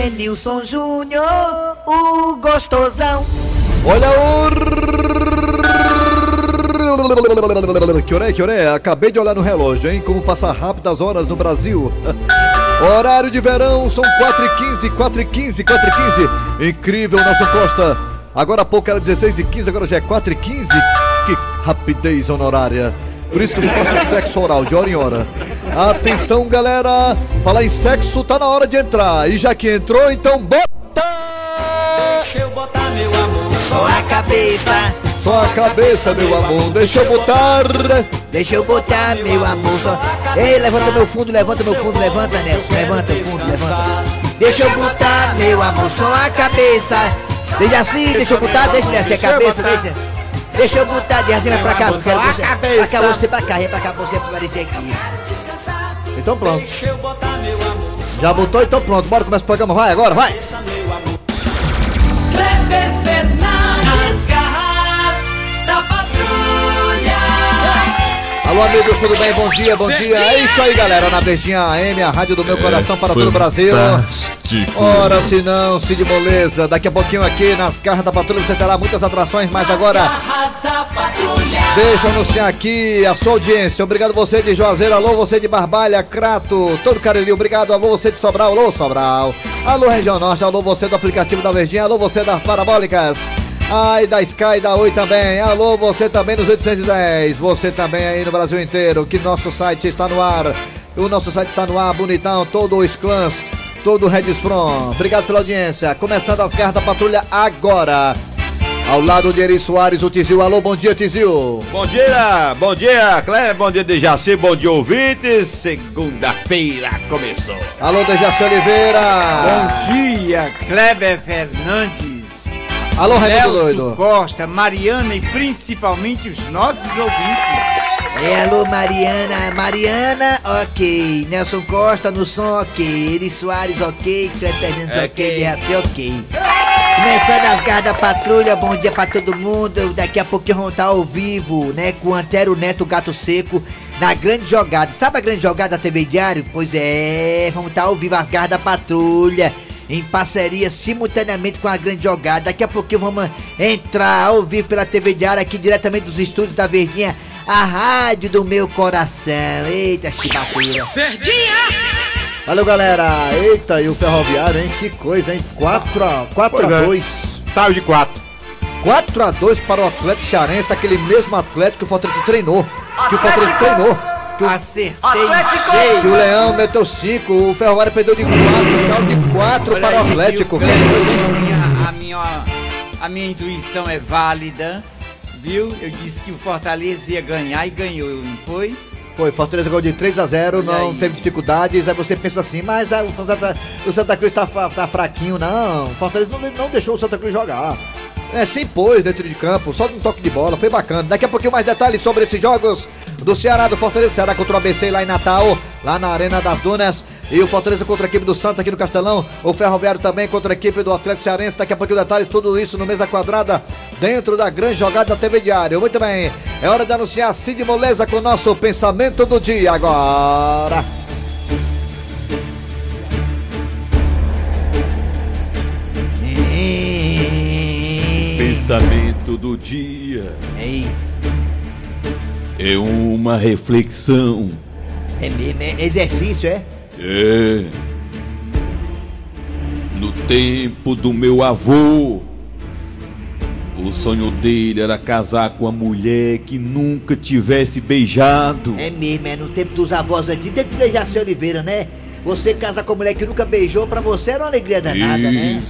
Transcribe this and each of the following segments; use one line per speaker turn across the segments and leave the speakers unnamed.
É Nilson Júnior, o gostosão.
Olha o. Que hora é, que hora é? Acabei de olhar no relógio, hein? Como passar rápido as horas no Brasil. Horário de verão, são 4h15, 4h15, 4h15. Incrível, Nelson Costa. Agora há pouco era 16h15, agora já é 4h15. Que rapidez honorária. Por isso que eu faço sexo oral, de hora em hora. Atenção, galera. Falar em sexo, tá na hora de entrar. E já que entrou, então bota!
Deixa eu botar meu amor só a cabeça.
Só a cabeça, meu amor. Deixa eu botar.
Deixa eu botar meu amor só. Ei, levanta meu fundo, levanta meu fundo, levanta, Nelson. Levanta o fundo, levanta. Deixa eu botar meu amor só a cabeça. Deixa assim, deixa eu botar, deixa assim a cabeça, deixa. Deixa eu botar, deixa assim pra cá, eu quero você. Pra cá, você pra cá, vem pra cá, você aparecer aqui.
Então pronto. Já botou, então pronto. Bora começar o programa. Vai agora, vai.
Kleber Fernandes, garras da patrulha.
Alô, amigos, tudo bem? Bom dia, bom dia. É isso aí, galera. Na Verdinha AM, a rádio do meu coração para todo o Brasil.
Fantástico.
Ora, se não, Cid Moleza. Daqui a pouquinho aqui nas garras da patrulha você terá muitas atrações, mas agora
Garras da patrulha.
deixa eu anunciar aqui a sua audiência. Obrigado você de Juazeiro, alô você de Barbalha, Crato, todo Cariri, obrigado. Alô você de Sobral, alô Sobral. Alô Região Norte, alô você do aplicativo da Verdinha, alô você das Parabólicas. Ai, da Sky, da Oi também. Alô, você também nos 810. Você também aí no Brasil inteiro, que nosso site está no ar. O nosso site está no ar, bonitão, todo os clãs, todo o Redspron. Obrigado pela audiência. Começando as garras da patrulha agora. Ao lado de Eri Soares, o Tizil. Alô, bom dia, Tizil.
Bom dia, bom dia, Cleber, bom dia, Dejaci, bom dia, ouvintes. Segunda-feira começou.
Alô, Dejaci Oliveira.
Bom dia, Kleber Fernandes,
Alô, Renato Doido.
Costa, Mariana e principalmente os nossos ouvintes.
É, alô, Mariana. Mariana, ok. Nelson Costa no som, ok. Eri Soares, ok. Fernandes, ok.
Ok.
Derraci, ok. Começando as garras da patrulha, bom dia pra todo mundo. Daqui a pouquinho vamos estar ao vivo, né? Com o Antero Neto Gato Seco na grande jogada. Sabe a grande jogada da TV Diário? Pois é, vamos estar ao vivo as garras da patrulha. Em parceria simultaneamente com a grande jogada. Daqui a pouquinho vamos entrar ao vivo pela TV Diário aqui diretamente dos estúdios da Verdinha, a rádio do meu coração. Eita, chibateira.
Valeu, galera. Eita, e o Ferroviário, hein? Que coisa, hein? 4 a, 4
Pois
a
é.
2.
Saiu de quatro.
4 a 2 para o Atlético Cearense, aquele mesmo Atlético que o Fortaleza treinou. Que o Fortaleza treinou. Que o,
Acertei
que o. Leão meteu 5, o Ferroviário perdeu de 4, de 4
Olha
para o
aí,
Atlético.
viu,
Que
Kleber?
coisa, hein?
a, minha, a, minha, a minha intuição é válida, viu? Eu disse que o Fortaleza ia ganhar e ganhou, não foi?
Foi, Fortaleza ganhou de 3 a 0
Olha
não teve dificuldades. Aí você pensa assim, mas ah, o, Santa, o Santa Cruz tá, tá fraquinho. Não, o Fortaleza não, não deixou o Santa Cruz jogar. É, se impôs dentro de campo, só um toque de bola, foi bacana. Daqui a pouquinho mais detalhes sobre esses jogos do Ceará, do Fortaleza. Ceará contra o ABC lá em Natal, lá na Arena das Dunas. E o Fortaleza contra a equipe do Santa aqui no Castelão. O Ferroviário também contra a equipe do Atlético Cearense. Daqui a pouquinho detalhes, tudo isso no Mesa Quadrada, dentro da grande jogada da TV Diário. Muito bem, é hora de anunciar Cid Moleza com o nosso pensamento do dia agora.
Pensamento do dia
Ei,
é uma reflexão.
é mesmo, é exercício, é?
É. No tempo do meu avô, o sonho dele era casar com uma mulher que nunca tivesse beijado.
É mesmo, é no tempo dos avós antigos, desde que Jaci Oliveira, né? Você casar com a mulher que nunca beijou, pra você era uma alegria danada, né?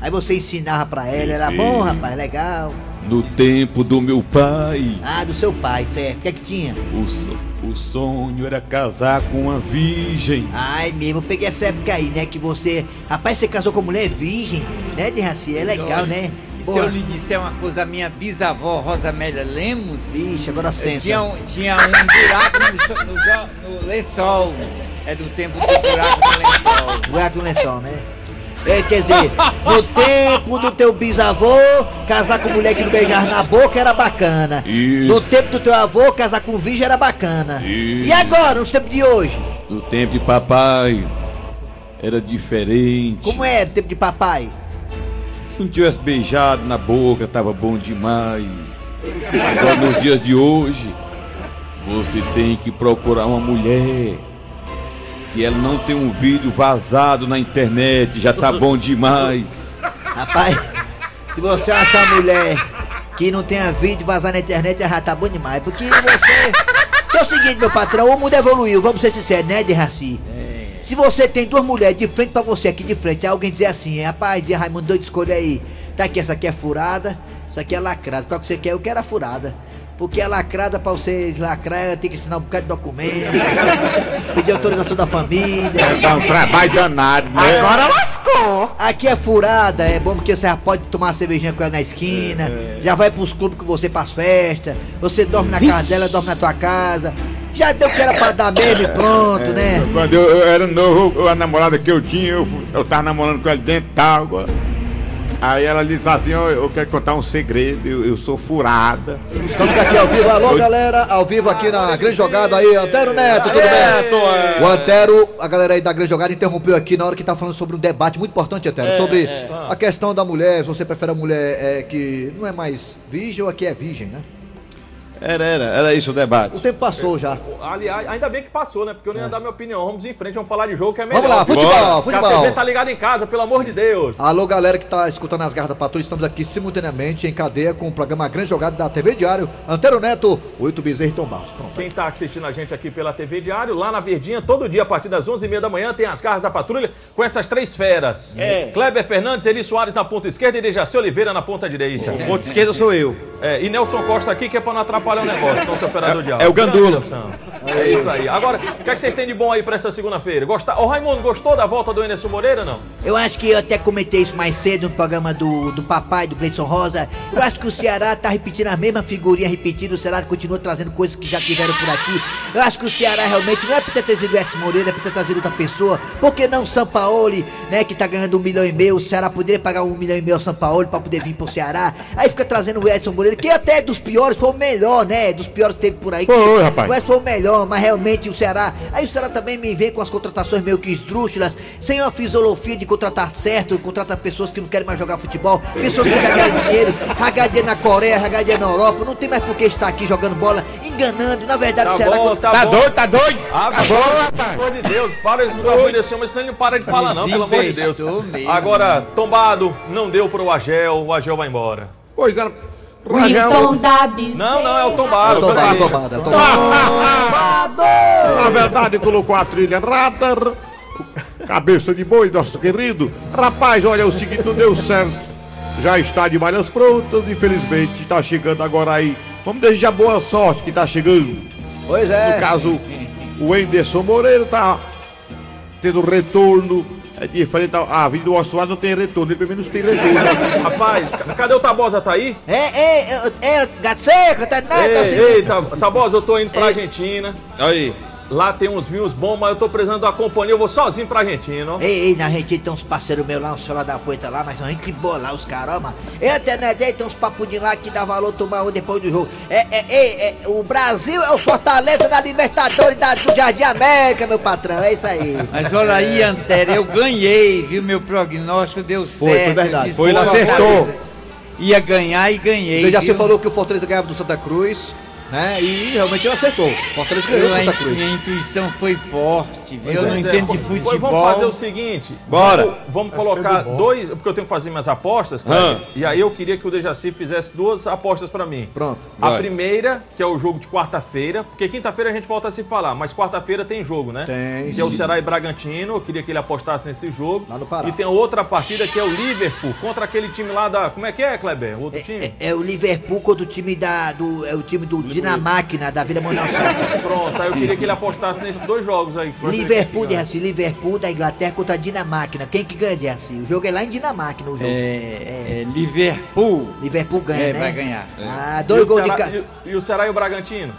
Aí você ensinava pra ela, era bom, rapaz, legal.
No tempo do meu pai,
Ah, do seu pai, certo. O que é que tinha?
o, so- o sonho era casar com uma virgem.
Ai, mesmo, eu peguei essa época aí, né? Que você. Rapaz, você casou com mulher virgem, né, de Raci? É legal,
Olha,
né?
E se
Porra.
eu lhe disser uma coisa, a minha bisavó Rosamélia Lemos
Vixe, agora
eh,
senta.
tinha um, tinha um buraco no, no no lençol. É do tempo do buraco no lençol.
Buraco no lençol, né? É, quer dizer, no tempo do teu bisavô, casar com mulher que não beijava na boca era bacana.
Isso.
No tempo do teu avô, casar com virgem era bacana.
Isso.
E agora, nos tempos de hoje?
No tempo de papai, era diferente.
Como é o tempo de papai?
Se não tivesse beijado na boca, tava bom demais. Agora, nos dias de hoje, você tem que procurar uma mulher que ela não tem um vídeo vazado na internet, já tá bom demais.
Rapaz, se você achar uma mulher que não tenha vídeo vazar na internet, já tá bom demais. Porque você. Que é o seguinte, meu patrão, o mundo evoluiu, vamos ser sinceros, né, de Raci? Se você tem duas mulheres de frente pra você aqui de frente, alguém dizer assim, rapaz, de Raimundo, doido escolha aí. Tá aqui, essa aqui é furada, essa aqui é lacrada. Qual que você quer? Eu quero a furada. Porque a lacrada, pra você lacrar, tem que ensinar um bocado de documento, pedir autorização da família.
Dá um trabalho danado, né?
Agora Aqui é furada, é bom porque você já pode tomar uma cervejinha com ela na esquina, já vai pros clubes com você pras festas, você dorme na casa dela, dorme na tua casa. Já deu que era pra dar mesmo e pronto, né?
Quando eu, eu era novo, a namorada que eu tinha, eu, eu tava namorando com ela dentro d'água. Aí ela disse assim, eu, eu quero contar um segredo, eu, eu sou furada.
Estamos aqui ao vivo. Alô, galera, ao vivo aqui na Grande Jogada aí. Antero Neto, tudo bem? O Antero, a galera aí da Grande Jogada interrompeu aqui na hora que tá falando sobre um debate muito importante, Antero, sobre a questão da mulher, se você prefere a mulher é, que não é mais virgem ou a que é virgem, né?
Era, era, era isso o debate.
O tempo passou já.
Aliás, ainda bem que passou, né? Porque eu não ia dar minha opinião. Vamos em frente, vamos falar de jogo que é melhor.
Vamos lá, futebol,
Porque A
futebol.
TV tá ligada em casa, pelo amor de Deus.
Alô, galera que tá escutando as garras da patrulha, estamos aqui simultaneamente em cadeia com o programa Grande Jogada da TV Diário. Antero Neto, Oito Bezerra e Tom Barros. Pronto.
Quem tá assistindo a gente aqui pela TV Diário, lá na Verdinha, todo dia a partir das 11h30 da manhã, tem as garras da patrulha com essas três feras. É. Kleber Fernandes, Eli Soares na ponta esquerda e Dejaci Oliveira na ponta direita.
Ponto esquerda sou eu.
É, e Nelson Costa aqui, que é pra não atrapalhar o negócio, nosso operador de áudio.
é o
Nelson. É isso aí. Agora, o que, é que vocês têm de bom aí pra essa segunda-feira? Gostar... Ô, Raimundo, gostou da volta do Enerson Moreira, não?
Eu acho que eu até comentei isso mais cedo no programa do, do papai, do Gleison Rosa. Eu acho que o Ceará tá repetindo a mesma figurinha repetida, o Ceará continua trazendo coisas que já tiveram por aqui. Eu acho que o Ceará realmente não é pra ter trazido o S. Moreira, é pra ter trazido outra pessoa. Por que não o Sampaoli, né, que tá ganhando um milhão e meio? O Ceará poderia pagar um milhão e meio ao Sampaoli pra poder vir pro Ceará. Aí fica trazendo o Edson Moreira, que até dos piores foi o melhor, né? Dos piores que teve por aí.
Foi,
que
rapaz.
O Edson foi o melhor, mas realmente o Ceará. Aí o Ceará também me vem com as contratações meio que esdrúxulas, sem uma fisiologia de contratar certo, contratar pessoas que não querem mais jogar futebol, pessoas que já ganharam dinheiro, já dinheiro na Coreia, já dinheiro na Europa, não tem mais por que estar aqui jogando bola, enganando. Na verdade,
Tá
o Ceará.
bom, tá,
Tá
bom.
doido, tá doido?
Ah,
tá
bom,
bom,
Pelo
rapaz.
amor de Deus, para de escutar muito desse homem, senão ele não para de falar, não, pelo amor de Deus.
Mesmo.
Agora, tombado, não deu pro Agel, o Agel vai embora.
Pois era.
Wilton da Bezerra.
Não, não, é o
É
tombado.
tombado, é tombado, é o tombado.
Na verdade, colocou a trilha radar. Cabeça de boi, nosso querido. Rapaz, olha, o seguinte não deu certo. Já está de malhas prontas, infelizmente. Está chegando agora aí. Vamos desejar boa sorte que está chegando.
Pois
No
é.
caso, o Enderson Moreira tá tendo retorno. É diferente, a a vida do Oswaldo não tem retorno, ele pelo menos tem retorno.
Rapaz, ca- cadê o Tabosa? Tá aí?
É, é, é, é, gato seco, tá nada, tá
Ei, ei, Tab- Tabosa, eu tô indo pra Argentina.
Aí.
Lá tem uns vinhos bons, mas eu tô precisando da companhia, eu vou sozinho pra Argentina. ó.
Ei, ei, na Argentina tem uns parceiros meus lá, um celular da poeta lá, mas a gente lá, os caras, ó, mano. Eu até né, tem uns papudinhos lá que dá valor tomar um depois do jogo. É, é, é, é, o Brasil é o Fortaleza da Libertadores da, do Jardim América, meu patrão, é isso aí.
Mas olha aí, Antero, eu ganhei, viu? Meu prognóstico deu certo.
Foi, foi verdade. Foi, ele acertou.
Ia ganhar e ganhei.
Você já se
viu?
falou que o Fortaleza ganhava do Santa Cruz, né? E realmente ele acertou. Fortaleza ganhou Santa Cruz.
minha intuição foi forte, viu? Eu não
É,
entendo de futebol.
Vamos fazer o seguinte.
Bora.
Vamos, vamos colocar dois, porque eu tenho que fazer minhas apostas, Kleber, E aí eu queria que o Dejaci fizesse duas apostas pra mim.
Pronto.
A
Vai.
primeira, que é o jogo de quarta-feira, porque quinta-feira a gente volta a se falar, mas quarta-feira tem jogo, né?
Tem,
Que é o. Ceará e Bragantino, eu queria que ele apostasse nesse jogo.
Lá no Pará.
E tem outra partida que é o Liverpool contra aquele time lá da. Como é que é, Kleber? O outro time?
É, é o Liverpool contra o time da. Do, é o time do Dinamáquina, da Vida Manuel Santos.
Pronto, aí eu queria que ele apostasse nesses dois jogos aí.
Liverpool, de Raci, Liverpool da Inglaterra contra a Dinamáquina. Quem que ganha, de Raci? O jogo é lá em Dinamáquina, o jogo.
É, é Liverpool.
Liverpool ganha,
É,
né?
vai ganhar.
Ah,
E
dois
o
gols de
Ceará-
ca...
e, e o Ceará e o Bragantino?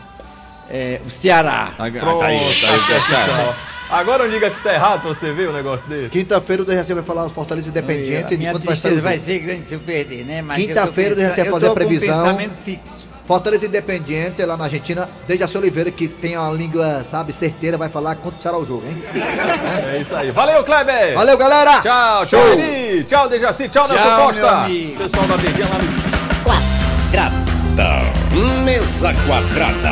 É, o Ceará.
Tá,
Pronto,
tá aí, tá aí,
tá
tá aí.
então. Agora não diga que tá errado pra você ver um negócio desse.
Quinta-feira o DRC vai falar o Fortaleza Independiente.
Minha
enquanto vai sair o
tristeza vai ser grande se eu perder, né? Mas
Quinta-feira
eu tô
você vai fazer
eu
a
um
previsão.
pensamento fixo.
Fortaleza Independiente, lá na Argentina, Dejaci Oliveira, que tem uma língua, sabe, certeira, vai falar quanto será o jogo, hein?
É isso aí. Valeu, Kleber!
Valeu, galera!
Tchau, tchau,
Show.
Eli! Tchau, Dejaci! Tchau,
Tchau,
Nelson Costa! Pessoal da Verdinha lá no
Mesa quadrada.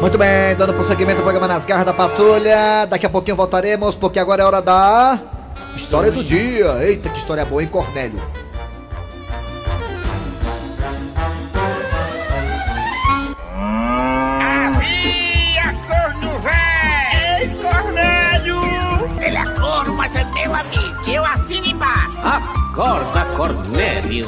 Muito bem, dando prosseguimento ao programa Nas Garras da Patrulha. Daqui a pouquinho voltaremos, porque agora é hora da. História do dia. Eita, que história boa, hein, Cornélio?
Acorda, Cornélio.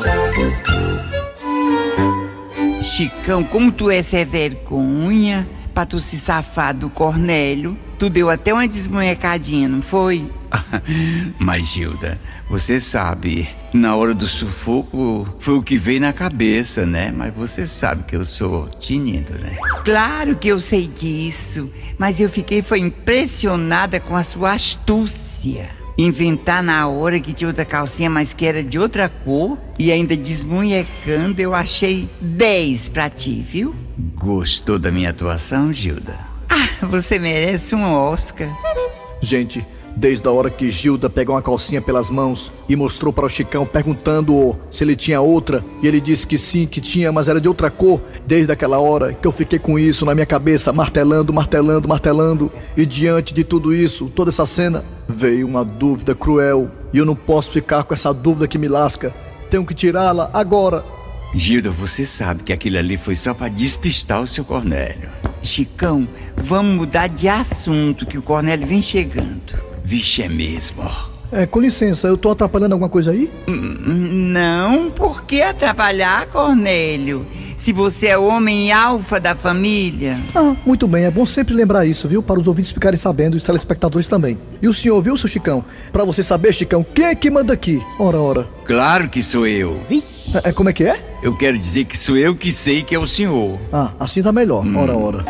Chicão, como tu é sem vergonha pra tu se safar do Cornélio, tu deu até uma desmunhecadinha, não foi? Mas, Gilda, você sabe, na hora do sufoco foi o que veio na cabeça, né? Mas você sabe que eu sou tinindo, né? Claro que eu sei disso, mas eu fiquei foi impressionada com a sua astúcia. Inventar na hora que tinha outra calcinha, mas que era de outra cor, e ainda desmunhecando, eu achei 10 pra ti, viu? Gostou da minha atuação, Gilda? Ah, você merece um Oscar.
Gente, desde a hora que Gilda pegou uma calcinha pelas mãos e mostrou para o Chicão perguntando se ele tinha outra, e ele disse que sim, que tinha, mas era de outra cor, desde aquela hora que eu fiquei com isso na minha cabeça, martelando, martelando, martelando, e diante de tudo isso, toda essa cena, veio uma dúvida cruel, e eu não posso ficar com essa dúvida que me lasca. Tenho que tirá-la agora.
Gilda, você sabe que aquilo ali foi só pra despistar o seu Cornélio. Chicão, vamos mudar de assunto, que o Cornélio vem chegando. Vixe, é mesmo.
É, com licença, eu tô atrapalhando alguma coisa aí?
Hum, Não, por que atrapalhar, Cornélio? Se você é o homem alfa da família.
Ah, muito bem, é bom sempre lembrar isso, viu? Para os ouvintes ficarem sabendo e os telespectadores também. E o senhor, viu, seu Chicão? Para você saber, Chicão, quem é que manda aqui? Ora, ora.
Claro que sou eu.
É, é, como é que é?
Eu quero dizer que sou eu que sei que é o senhor.
Ah, assim tá melhor. Ora, ora.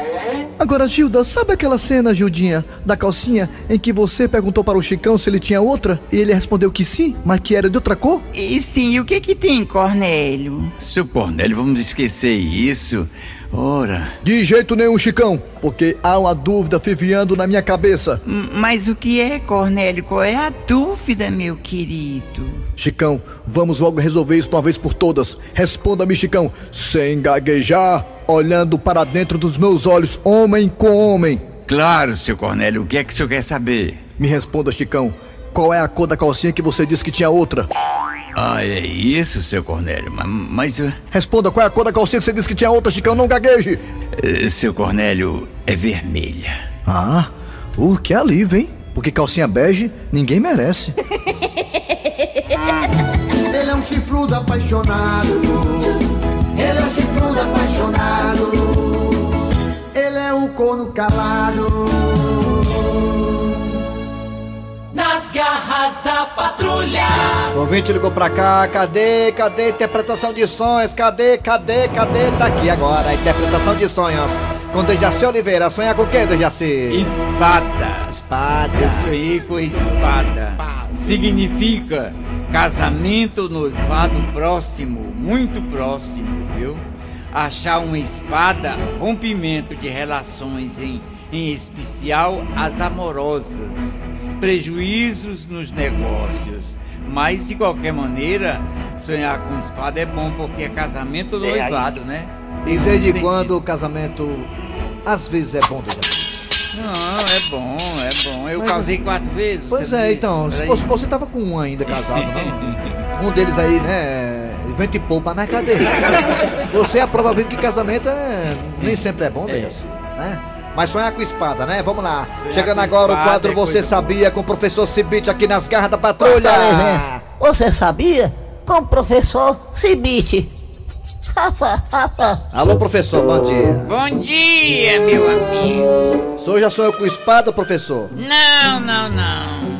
Agora, Gilda, sabe aquela cena, Gildinha, da calcinha, em que você perguntou para o Chicão se ele tinha outra e ele respondeu que sim, mas que era de outra cor?
E sim, e o que que tem, Cornélio? Seu Cornélio, vamos esquecer isso. Ora,
De jeito nenhum, Chicão, porque há uma dúvida fiviando na minha cabeça.
m- mas o que é, Cornélio? Qual é a dúvida, meu querido?
Chicão, vamos logo resolver isso de uma vez por todas. Responda-me, Chicão, sem gaguejar, olhando para dentro dos meus olhos, homem com homem.
Claro, seu Cornélio, o que é que o senhor quer saber?
Me responda, Chicão, qual é a cor da calcinha que você disse que tinha outra?
Ah, é isso, seu Cornélio, ma- mas, uh,
Responda qual é a cor da calcinha que você disse que tinha outra, Chicão, não gagueje.
eh, seu Cornélio é vermelha.
Ah, uh, que alívio, hein? Porque calcinha bege ninguém merece.
Ele é um chifrudo apaixonado. Ele é um chifrudo apaixonado. Ele é um corno calado. Nas garras da patrulha.
O ouvinte ligou pra cá, cadê, cadê a interpretação de sonhos? Cadê, cadê, cadê? Tá aqui agora, a interpretação de sonhos. Com Dejaci Oliveira, sonhar com o quê, Dejaci?
Espada.
Espada.
Eu sonhei com espada. Significa casamento noivado próximo, muito próximo, viu? Achar uma espada, rompimento de relações, em, em especial as amorosas, prejuízos nos negócios. Mas, de qualquer maneira, sonhar com espada é bom porque é casamento ou noivado, né?
E desde
Sentido.
quando o casamento às vezes é bom, Dejaci?
Não, é bom, é bom. Eu
Mas-
casei quatro vezes.
Pois é,
disse.
então, fosse você tava com um ainda casado, não? Um deles aí, né? Vento e poupa, mas cadê? Você é a prova viva que casamento é, nem sempre é bom, Dejaci, né? Mas sonhar com espada, né? Vamos lá. Chegando
com
agora o quadro
é
Você Sabia com o professor Cibite aqui nas garras da patrulha.
Você sabia? Com o professor Cibite.
Alô, professor, bom dia.
Bom dia, meu amigo.
O senhor já sonhou com espada, professor?
Não, não, não.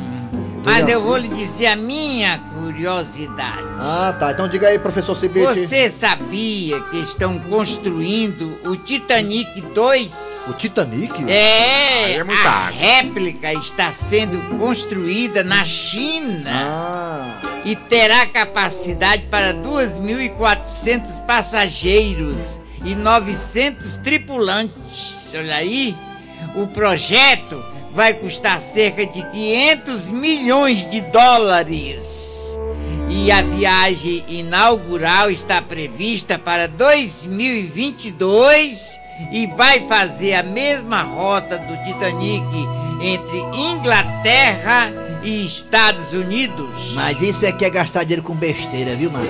Mas eu vou lhe dizer a minha curiosidade.
Ah, tá. Então diga aí, professor Cibite.
Você sabia que estão construindo o Titanic 2?
O Titanic?
É,
Aí é muita
a
água.
réplica está sendo construída na China.
Ah.
e terá capacidade para 2.400 passageiros e 900 tripulantes. Olha aí, o projeto vai custar cerca de 500 milhões de dólares. E a viagem inaugural está prevista para 2022 e vai fazer a mesma rota do Titanic entre Inglaterra e Estados Unidos.
Mas isso aqui é gastar dinheiro com besteira, viu, mano?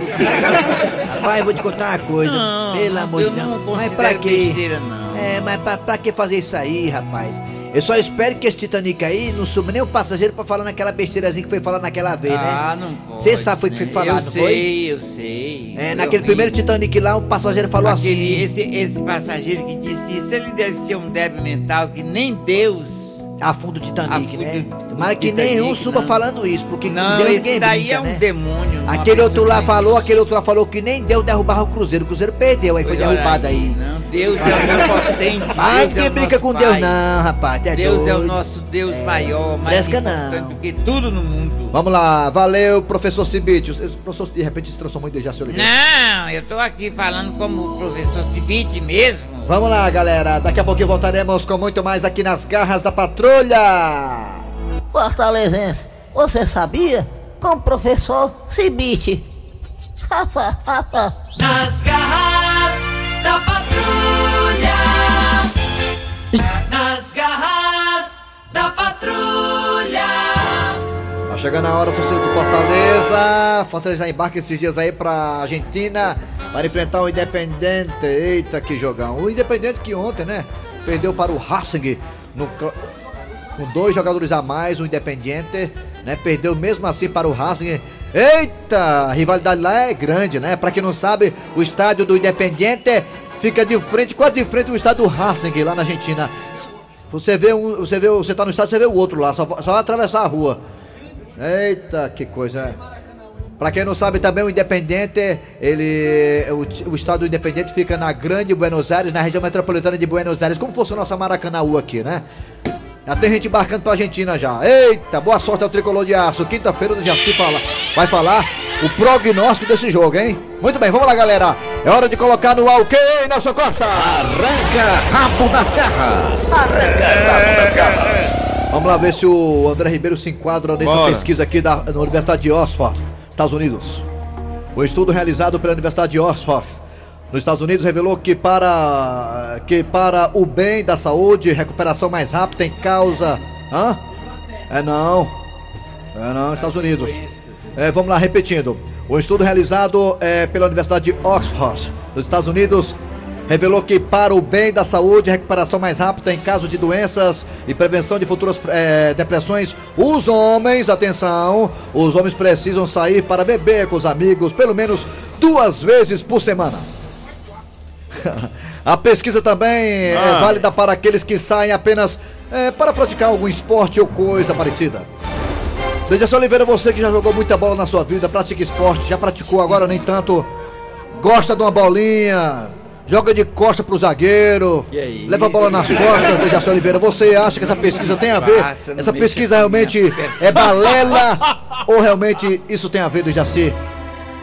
Rapaz, eu vou te contar uma coisa.
Não,
pelo amor de
eu
Deus.
não
mas pra quê?
besteira, não.
É, mas pra, pra que fazer isso aí, rapaz? Eu só espero que esse Titanic aí não suba nem o passageiro pra falar naquela besteirazinha que foi falar naquela vez, né?
Ah, não pode.
Você sabe foi que foi
né?
falado,
Eu
não
sei,
foi?
eu sei.
É,
Foi
naquele
horrível.
primeiro Titanic lá, o passageiro falou
Aquele,
assim.
esse, esse passageiro que disse isso, ele deve ser um débil mental que nem Deus.
Afunda o Titanic,
Afunda
né? Tomara que
Titanic,
nenhum suba
não.
falando isso, porque
Não,
Deus
esse daí
brinca,
é um
né?
demônio.
Aquele outro lá falou,
existe.
aquele outro lá falou que nem Deus derrubava o Cruzeiro. O Cruzeiro perdeu, aí foi
Olha
derrubado aí.
Não, Deus é onipotente.
Ai,
Deus é
ninguém
o
brinca
nosso
com Deus
Pai.
não, rapaz. É
Deus é o
doido.
nosso Deus maior, mais
Fresca
importante
não.
do que tudo no mundo.
Vamos lá, valeu, professor Cibite. O professor de repente se transformou em Dejaci Oliveira.
Não, eu tô aqui falando como o professor Cibite mesmo.
Vamos lá, galera. Daqui a pouquinho voltaremos com muito mais aqui nas garras da patrulha.
Fortalezense, você sabia? Com o professor Cibite.
Nas garras da patrulha. Nas garras da patrulha.
Tá chegando a hora, torcida do Fortaleza. Fortaleza embarca esses dias aí pra Argentina para enfrentar o Independente. Eita, que jogão. O Independente que ontem, né? Perdeu para o Racing no, com dois jogadores a mais, o Independiente, né? Perdeu mesmo assim para o Racing. Eita, a rivalidade lá é grande, né? Pra quem não sabe, o estádio do Independiente fica de frente, quase de frente ao estádio do Racing lá na Argentina. Você vê um, você vê, você tá no estádio, você vê o outro lá, só, só vai atravessar a rua. Eita, que coisa. Pra quem não sabe também, o Independente, ele. O, o estado do Independente fica na Grande Buenos Aires, na região metropolitana de Buenos Aires, como fosse o nosso Maracanãú aqui, né? Já tem gente embarcando pra Argentina já. Eita, boa sorte ao tricolor de aço. Quinta-feira o Jaci fala, vai falar o prognóstico desse jogo, hein? Muito bem, vamos lá, galera. É hora de colocar no ar o quê, Nelson Costa?
Arranca rabo das garras. Arranca rabo das garras.
Vamos lá ver se o André Ribeiro se enquadra nessa
Bora.
pesquisa aqui da na Universidade de Oxford, Estados Unidos. O estudo realizado pela Universidade de Oxford, nos Estados Unidos, revelou que para que para o bem da saúde, recuperação mais rápida em causa, hã? É não. É não, Estados Unidos. É, vamos lá, repetindo. O estudo realizado é, pela Universidade de Oxford, nos Estados Unidos, revelou que para o bem da saúde, recuperação mais rápida em caso de doenças e prevenção de futuras é, depressões, os homens, atenção, os homens precisam sair para beber com os amigos pelo menos duas vezes por semana. A pesquisa também é
Ah.
válida para aqueles que saem apenas é, para praticar algum esporte ou coisa parecida. Dejaci Oliveira, você que já jogou muita bola na sua vida, pratica esporte, já praticou agora nem tanto, gosta de uma bolinha, joga de costa pro zagueiro,
isso?
leva a bola nas costas, Dejaci Oliveira. Você acha que essa pesquisa tem a ver? Essa pesquisa realmente é balela ou realmente isso tem a ver, Dejaci?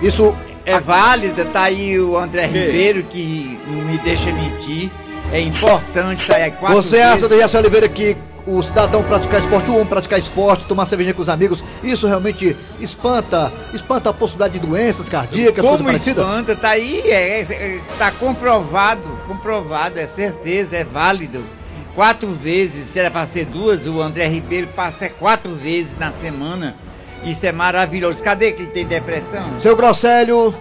Isso
É válida, tá aí o André Ribeiro que não me deixa mentir. É importante sair quatro
Você
vezes.
acha, Dejaci Oliveira, que o cidadão praticar esporte, o homem praticar esporte, tomar cerveja com os amigos, isso realmente espanta, espanta a possibilidade de doenças cardíacas, coisa
Como
parecida?
espanta, tá aí, é, é, tá comprovado, comprovado, é certeza, é válido. Quatro vezes, se era pra ser duas, o André Ribeiro passa quatro vezes na semana. Isso é maravilhoso. Cadê que ele tem depressão?
Seu Grosselho,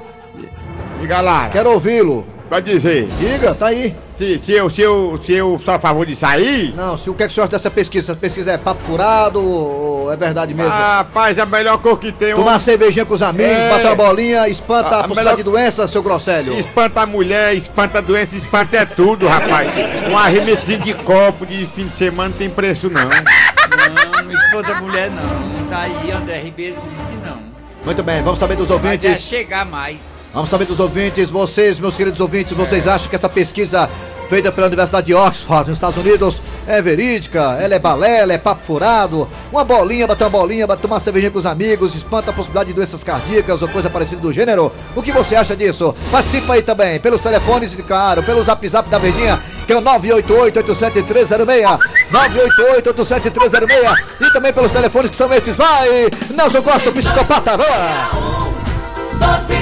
Diga lá.
quero ouvi-lo.
Pode dizer.
Diga, tá aí.
Se, se, eu, se, eu, se eu sou a favor de sair.
Não, se o que é que o senhor acha dessa pesquisa? Essa pesquisa é papo furado ou é verdade mesmo?
Rapaz, a melhor cor que tem.
Tomar cervejinha com os amigos,
É.
bater uma bolinha, espanta a,
A- a
possibilidade
melhor-
de doença, seu Grosselho.
Espanta a mulher, espanta a doença, espanta é tudo, rapaz. Um arremessinho de copo de fim de semana não tem preço, não.
Não, não espanta a mulher, não. Tá aí, André Ribeiro diz que não.
Muito bem, vamos saber dos
Mas é
ouvintes.
chegar mais.
Vamos saber dos ouvintes, vocês, meus queridos ouvintes, vocês acham que essa pesquisa feita pela Universidade de Oxford, nos Estados Unidos,
é verídica, ela é balela, é papo furado, uma bolinha, bater uma bolinha, bater uma cervejinha com os amigos, espanta a possibilidade de doenças cardíacas ou coisa parecida do gênero. O que você acha disso? Participa aí também, pelos telefones claro, pelo zap zap da Verdinha, que é o 988-87306, 988-87306, e também pelos telefones que são esses. Vai, Nelson Costa, psicopata, vai!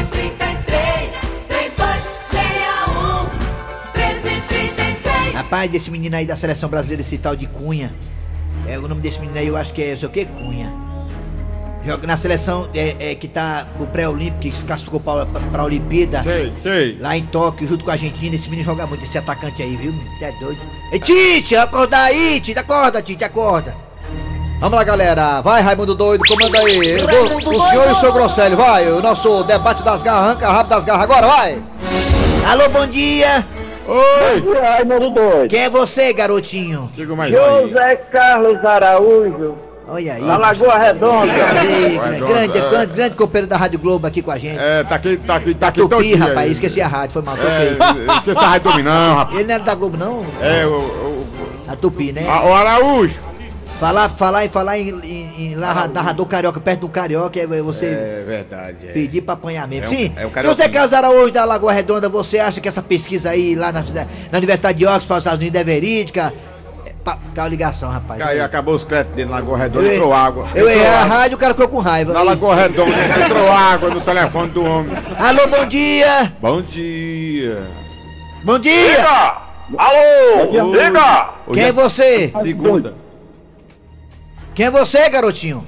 Rapaz, desse menino aí da seleção brasileira, esse tal de Cunha. É, o nome desse menino aí eu acho que é, sei o que, Cunha. Joga na seleção é, é, que tá o pré-olímpico, que se classificou pra, pra, pra Olimpíada.
Sei, sei.
Lá em Tóquio, junto com a Argentina. Esse menino joga muito, esse atacante aí, viu? É doido. Ei, Tite, acorda aí, Tite, acorda, Tite, acorda.
Vamos lá, galera. Vai, Raimundo Doido, comanda aí. Do- o senhor e o seu Grosselho, vai. O nosso debate das garras, arranca rabo das garras agora, vai.
Alô, bom dia.
Oi.
Raimundo Doido.
Quem é você, garotinho?
Digo mais.
José Carlos Araújo,
Olha aí.
da Lagoa Redonda.
Prazer, grande,
é.
grande, grande companheiro da Rádio Globo aqui com a gente.
É, tá aqui, tá aqui, tá aqui
Tupi, rapaz, esqueci a rádio, foi mal, toquei.
É, esqueci a rádio dominão, rapaz.
Ele não era da Globo, não?
É, o, o,
A Tupi, né?
a- o Araújo.
Falar, falar e falar em, em, em narra- narrador carioca, perto do carioca, é você
É verdade, é.
pedir pra apanhar mesmo.
É um-
Sim,
é o
José
carioquinha.
Carlos Araújo da Lagoa Redonda, você acha que essa pesquisa aí lá na, na Universidade de Oxford, nos Estados Unidos, é verídica? É, caiu a ligação, rapaz.
Aí acabou os créditos dele na Lagoa Redonda,
Eu-
entrou água.
Eu errei a rádio, o cara ficou com raiva.
Na. Lagoa Redonda, entrou água no telefone do homem.
Alô, bom dia!
Bom dia.
Bom dia!
Alô!
Oi. Hoje
Quem é você?
Segunda.
Quem é você, garotinho?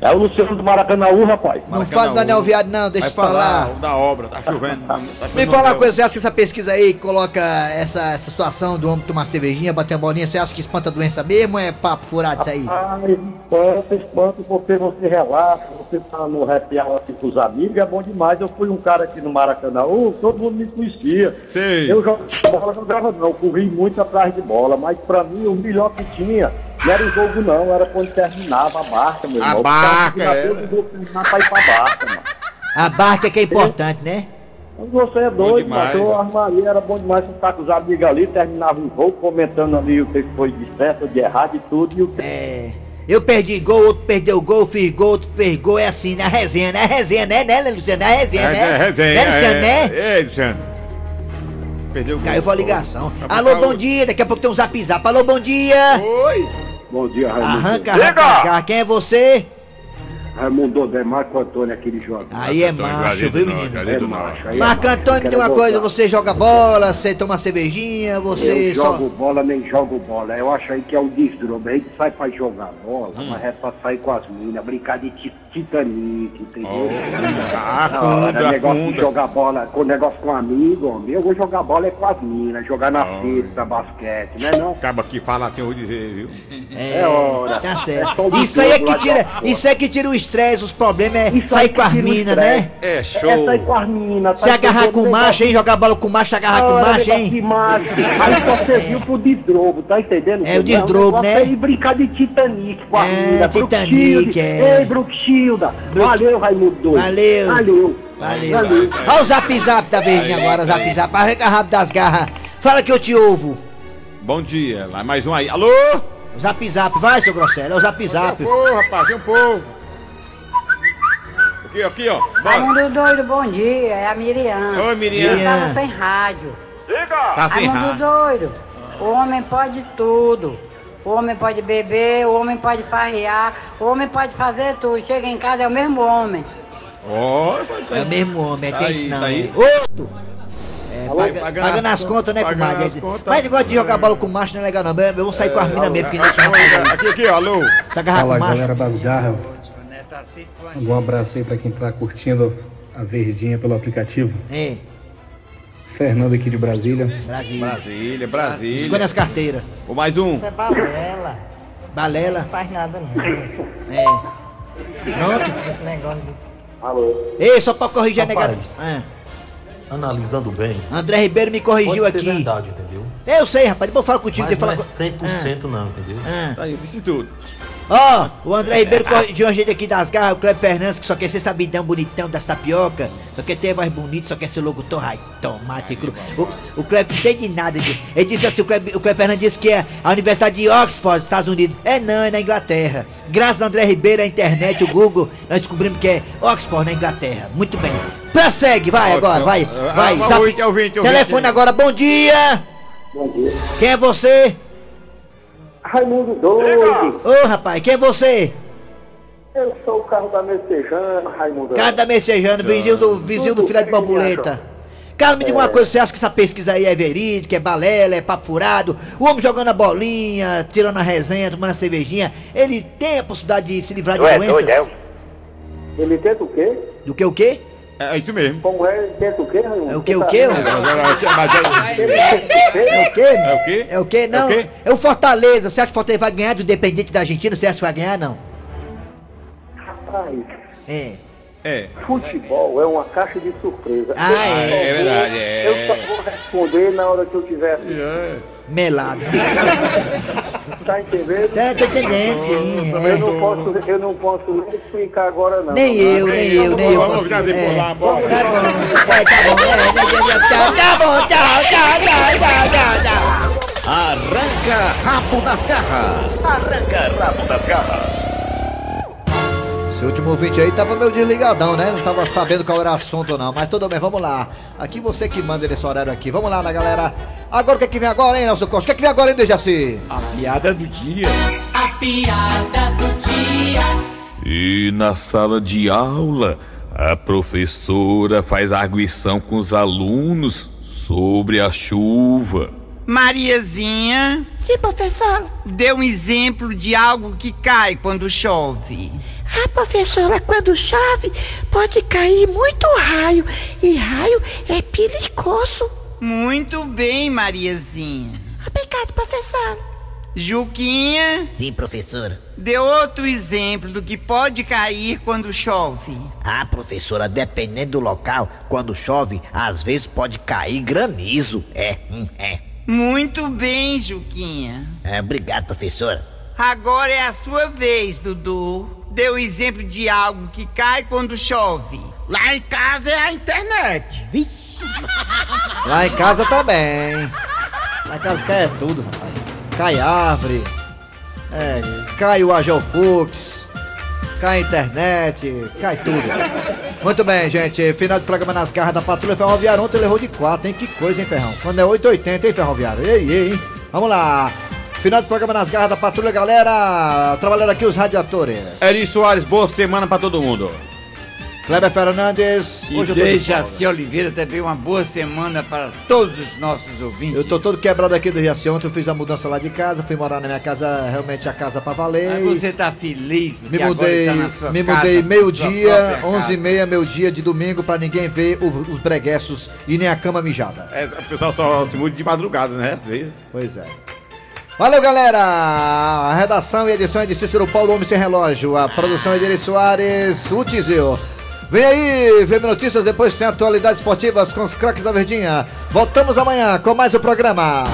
É o Luciano do Maracanãú, rapaz.
Não fala do Daniel Viado, não, deixa
Vai
eu falar.
falar da obra, tá chovendo. Tá chovendo
Me fala uma
no
coisa, você acha que essa pesquisa aí que coloca essa, essa situação do homem tomar cervejinha, bater uma bolinha, você acha que espanta a doença mesmo ou é papo furado isso aí?
Ah, espanta, espanta, porque você relaxa, você tá no happy hour aqui com os amigos, é bom demais. Eu fui um cara aqui no Maracanãú, todo mundo me conhecia.
Sei.
Eu jogava bola, jogava não, corri muito atrás de bola, mas pra mim o melhor que tinha não era o jogo não, era quando terminava a barca, meu
A
irmão.
barca,
é.
é.
Pra barca, mano.
A barca que é importante, né?
Mas Você é doido, mano. Eu armaria, era bom demais você estar com os amigos ali, terminava um jogo, comentando ali o que foi de certo, de errado e tudo. E o
É. Eu perdi gol, outro perdeu gol, fiz gol, outro fez gol, é assim, na resenha, né? Resenha, né, né, Luciano? É resenha, né?
É, resenha.
Né, Luciano, né?
É, é, Luciano. Perdeu o gol.
Caiu a ligação.
Tá
Alô,
bom.
bom dia, daqui a pouco tem um zap zap. Alô, bom dia!
Oi.
Bom dia, Raimundo.
Arranca, arranca, arranca. Quem é você?
Raimundo Odé, Marco Antônio, aquele jogo.
Aí é
Antônio,
macho,
Juazeiro
viu, menino?
É macho, aí é
Marco
macho,
Antônio, tem uma coisa, você joga bola, você toma cervejinha, você
Eu
só.
jogo bola, nem jogo bola. Eu acho aí que é o desdrobo. A gente sai pra jogar bola,
Hum.
mas é pra sair com as minas, brincar de ti- Titanic, entendeu?
Ah,
Não,
afunda,
negócio de jogar bola, com negócio com amigo, homem. Eu vou jogar bola é com as minas, jogar na cesta, basquete, né não?
Acaba que fala assim, eu vou dizer, viu?
É,
É hora.
tá
É
certo. Isso aí é que tira, isso é que tira o estresse, os problemas é
Isso
sair com as minas, né?
É
É
show.
sair com as minas.
Se agarrar com macho, hein? Jogar bola com macho, agarrar com macho, hein?
Macho. Aí só serviu pro desdrobo, tá entendendo?
É o desdrobo, né?
E brincar de Titanic com a
É,
mina.
Titanic, é.
Ei, Bruxilda.
Brook-
Valeu, Raimundo doido.
Valeu.
Valeu.
Valeu. Olha o zap zap da verdinha agora, o zap zap. Arranca rápido das garras. Fala que eu te ouvo.
Bom dia. Lá mais um aí. Alô?
Zap zap, vai, seu Grosselho, é o zap zap.
Um povo, rapaz, tem um povo.
Aqui, aqui, ó. Bora.
Raimundo Doido, bom dia, é a Miriam.
Oi, Miriam.
Eu tava sem rádio.
Tá sem
Raimundo
rádio.
Doido, o homem pode tudo. O homem pode beber, o homem pode farrear, o homem pode fazer tudo. Chega em casa, é o mesmo homem.
Ó,
É o mesmo homem, é
Tá aí,
não.
tá aí.
é. Outro. É,
Alô,
paga-
pagando
pagando
as
as contas, né, comadre? Mas negócio de jogar bola com macho não é legal não. Vou sair com as minas mesmo, porque não deixa
Aqui, aqui, ó, alô.
Se agarrar com
Fala
macho.
galera das garras. Um abraço aí pra quem tá curtindo a verdinha pelo aplicativo.
É,
Fernando aqui de Brasília.
Brasília.
Brasília, Brasília.
Escolhe as carteiras.
Ou mais um.
é balela.
Balela.
Não faz nada não.
É. Pronto.
Esse negócio de...
Alô.
Ei, só pra corrigir a
Rapaz.
negada.
Analisando bem,
André Ribeiro me corrigiu
pode ser
aqui.
verdade, entendeu?
Eu sei, rapaz. Depois eu falo contigo.
Mas não
eu
é
falo...
100% não, entendeu?
Ah,
Tá aí, disse tudo.
Ó, o André Ribeiro corrigiu a gente aqui das garras, o Cleber Fernandes, que só quer ser sabidão, bonitão das tapioca, só quer ter mais bonito, só quer ser locutor, ai, tomate cru. O, o Cleber não entende nada disso. Ele disse assim, o Cleber, o Cleber Fernandes disse que é a Universidade de Oxford, Estados Unidos. É não, é na Inglaterra. Graças a André Ribeiro, a internet, o Google, nós descobrimos que é Oxford, na Inglaterra. Muito bem. Prossegue, vai agora, vai,
Ah,
vai.
ah,
Zap-
ouvinte.
Telefone agora, bom dia!
Bom dia.
Quem é você?
Raimundo Doido.
Ô rapaz, quem é você?
Eu sou o carro da Messejana, Raimundo.
Cara da Messejana, vizinho do, vizinho do filé de bambuleta. Cara, me diga uma coisa, você acha que essa pesquisa aí é verídica, é balela, é papo furado? O homem jogando a bolinha, tirando a resenha, tomando a cervejinha, ele tem a possibilidade de se livrar de doenças?
Ele tenta o quê?
Do que o quê?
É isso mesmo.
Como é? Tenta o quê, Raimundo?
É o que, o quê? É o quê?
É o quê?
É o quê? Não,
É o quê?
é o Fortaleza. Você acha que o Fortaleza vai ganhar do Independente da Argentina? Você acha que vai ganhar, não?
Rapaz,
É.
É.
futebol é uma caixa de surpresa.
Ah, é.
É verdade, é.
Responder na hora que eu tiver.
Melado.
Tá entendendo?
Tá, tô entendendo, sim.
Eu
é.
não posso, eu não posso nem explicar agora não.
Nem eu, nem eu, nem eu.
Vamos depois
é.
lá, bora.
Tá bom, é, tá bom, é, tchau, tá bom, tchau, tchau, tchau, tchau, tchau, tchau.
Arranca rabo das garras. Arranca rabo das garras.
Esse último ouvinte aí tava meio desligadão, né? Não tava sabendo qual era o assunto, não. Mas tudo bem, vamos lá. Aqui você que manda nesse horário aqui. Vamos lá, né, galera? Agora o que é que vem agora, hein, Nelson Costa? O que é que vem agora, hein, Dejaci?
A piada do dia.
A piada do dia.
E na sala de aula, a professora faz arguição com os alunos sobre a chuva.
Mariazinha.
Sim, professora.
Dê um exemplo de algo que cai quando chove.
Ah, professora, quando chove, pode cair muito raio. E raio é perigoso.
Muito bem, Mariazinha.
Obrigado, professora.
Juquinha,
Sim, professora.
dê outro exemplo do que pode cair quando chove.
Ah, professora, dependendo do local, quando chove, às vezes pode cair granizo. É, hum, é.
Muito bem, Juquinha.
é obrigado, professora.
Agora é a sua vez, Dudu. Dê o exemplo de algo que cai quando chove.
Lá em casa é a internet.
Lá em casa também. Lá em casa cai é tudo, rapaz. Cai árvore. É, cai o Agelfux. Cai a internet. Cai tudo. Muito bem, gente. Final de programa nas garras da Patrulha Ferroviária. Ontem ele errou de 4, hein? Que coisa, hein, Ferrão? Quando é 880, hein, Ferroviário? Ei, ei, hein? Vamos lá. Final de programa nas garras da Patrulha, galera. Trabalhando aqui os radioatores.
Eri Soares, boa semana pra todo mundo.
Kleber Fernandes.
E
de
Dejaci Oliveira também uma boa semana para todos os nossos ouvintes.
Eu tô todo quebrado aqui do Jaci. Ontem eu fiz a mudança lá de casa, fui morar na minha casa, realmente a casa pra valer.
Mas você tá feliz porque
Me
agora
mudei,
está na sua
me
casa,
mudei meio-dia,
sua própria
11
casa.
e meia, meu dia de domingo, pra ninguém ver o- os bregueços e nem a cama mijada.
É, o pessoal só se muda de madrugada, né? Às vezes.
Pois é. Valeu, galera! A redação e edição é de Cícero Paulo, Homem Sem Relógio. A produção é de Eri Soares, o Tizio. Vem aí, VM Notícias, depois tem atualidades esportivas com os craques da Verdinha. Voltamos amanhã com mais o programa.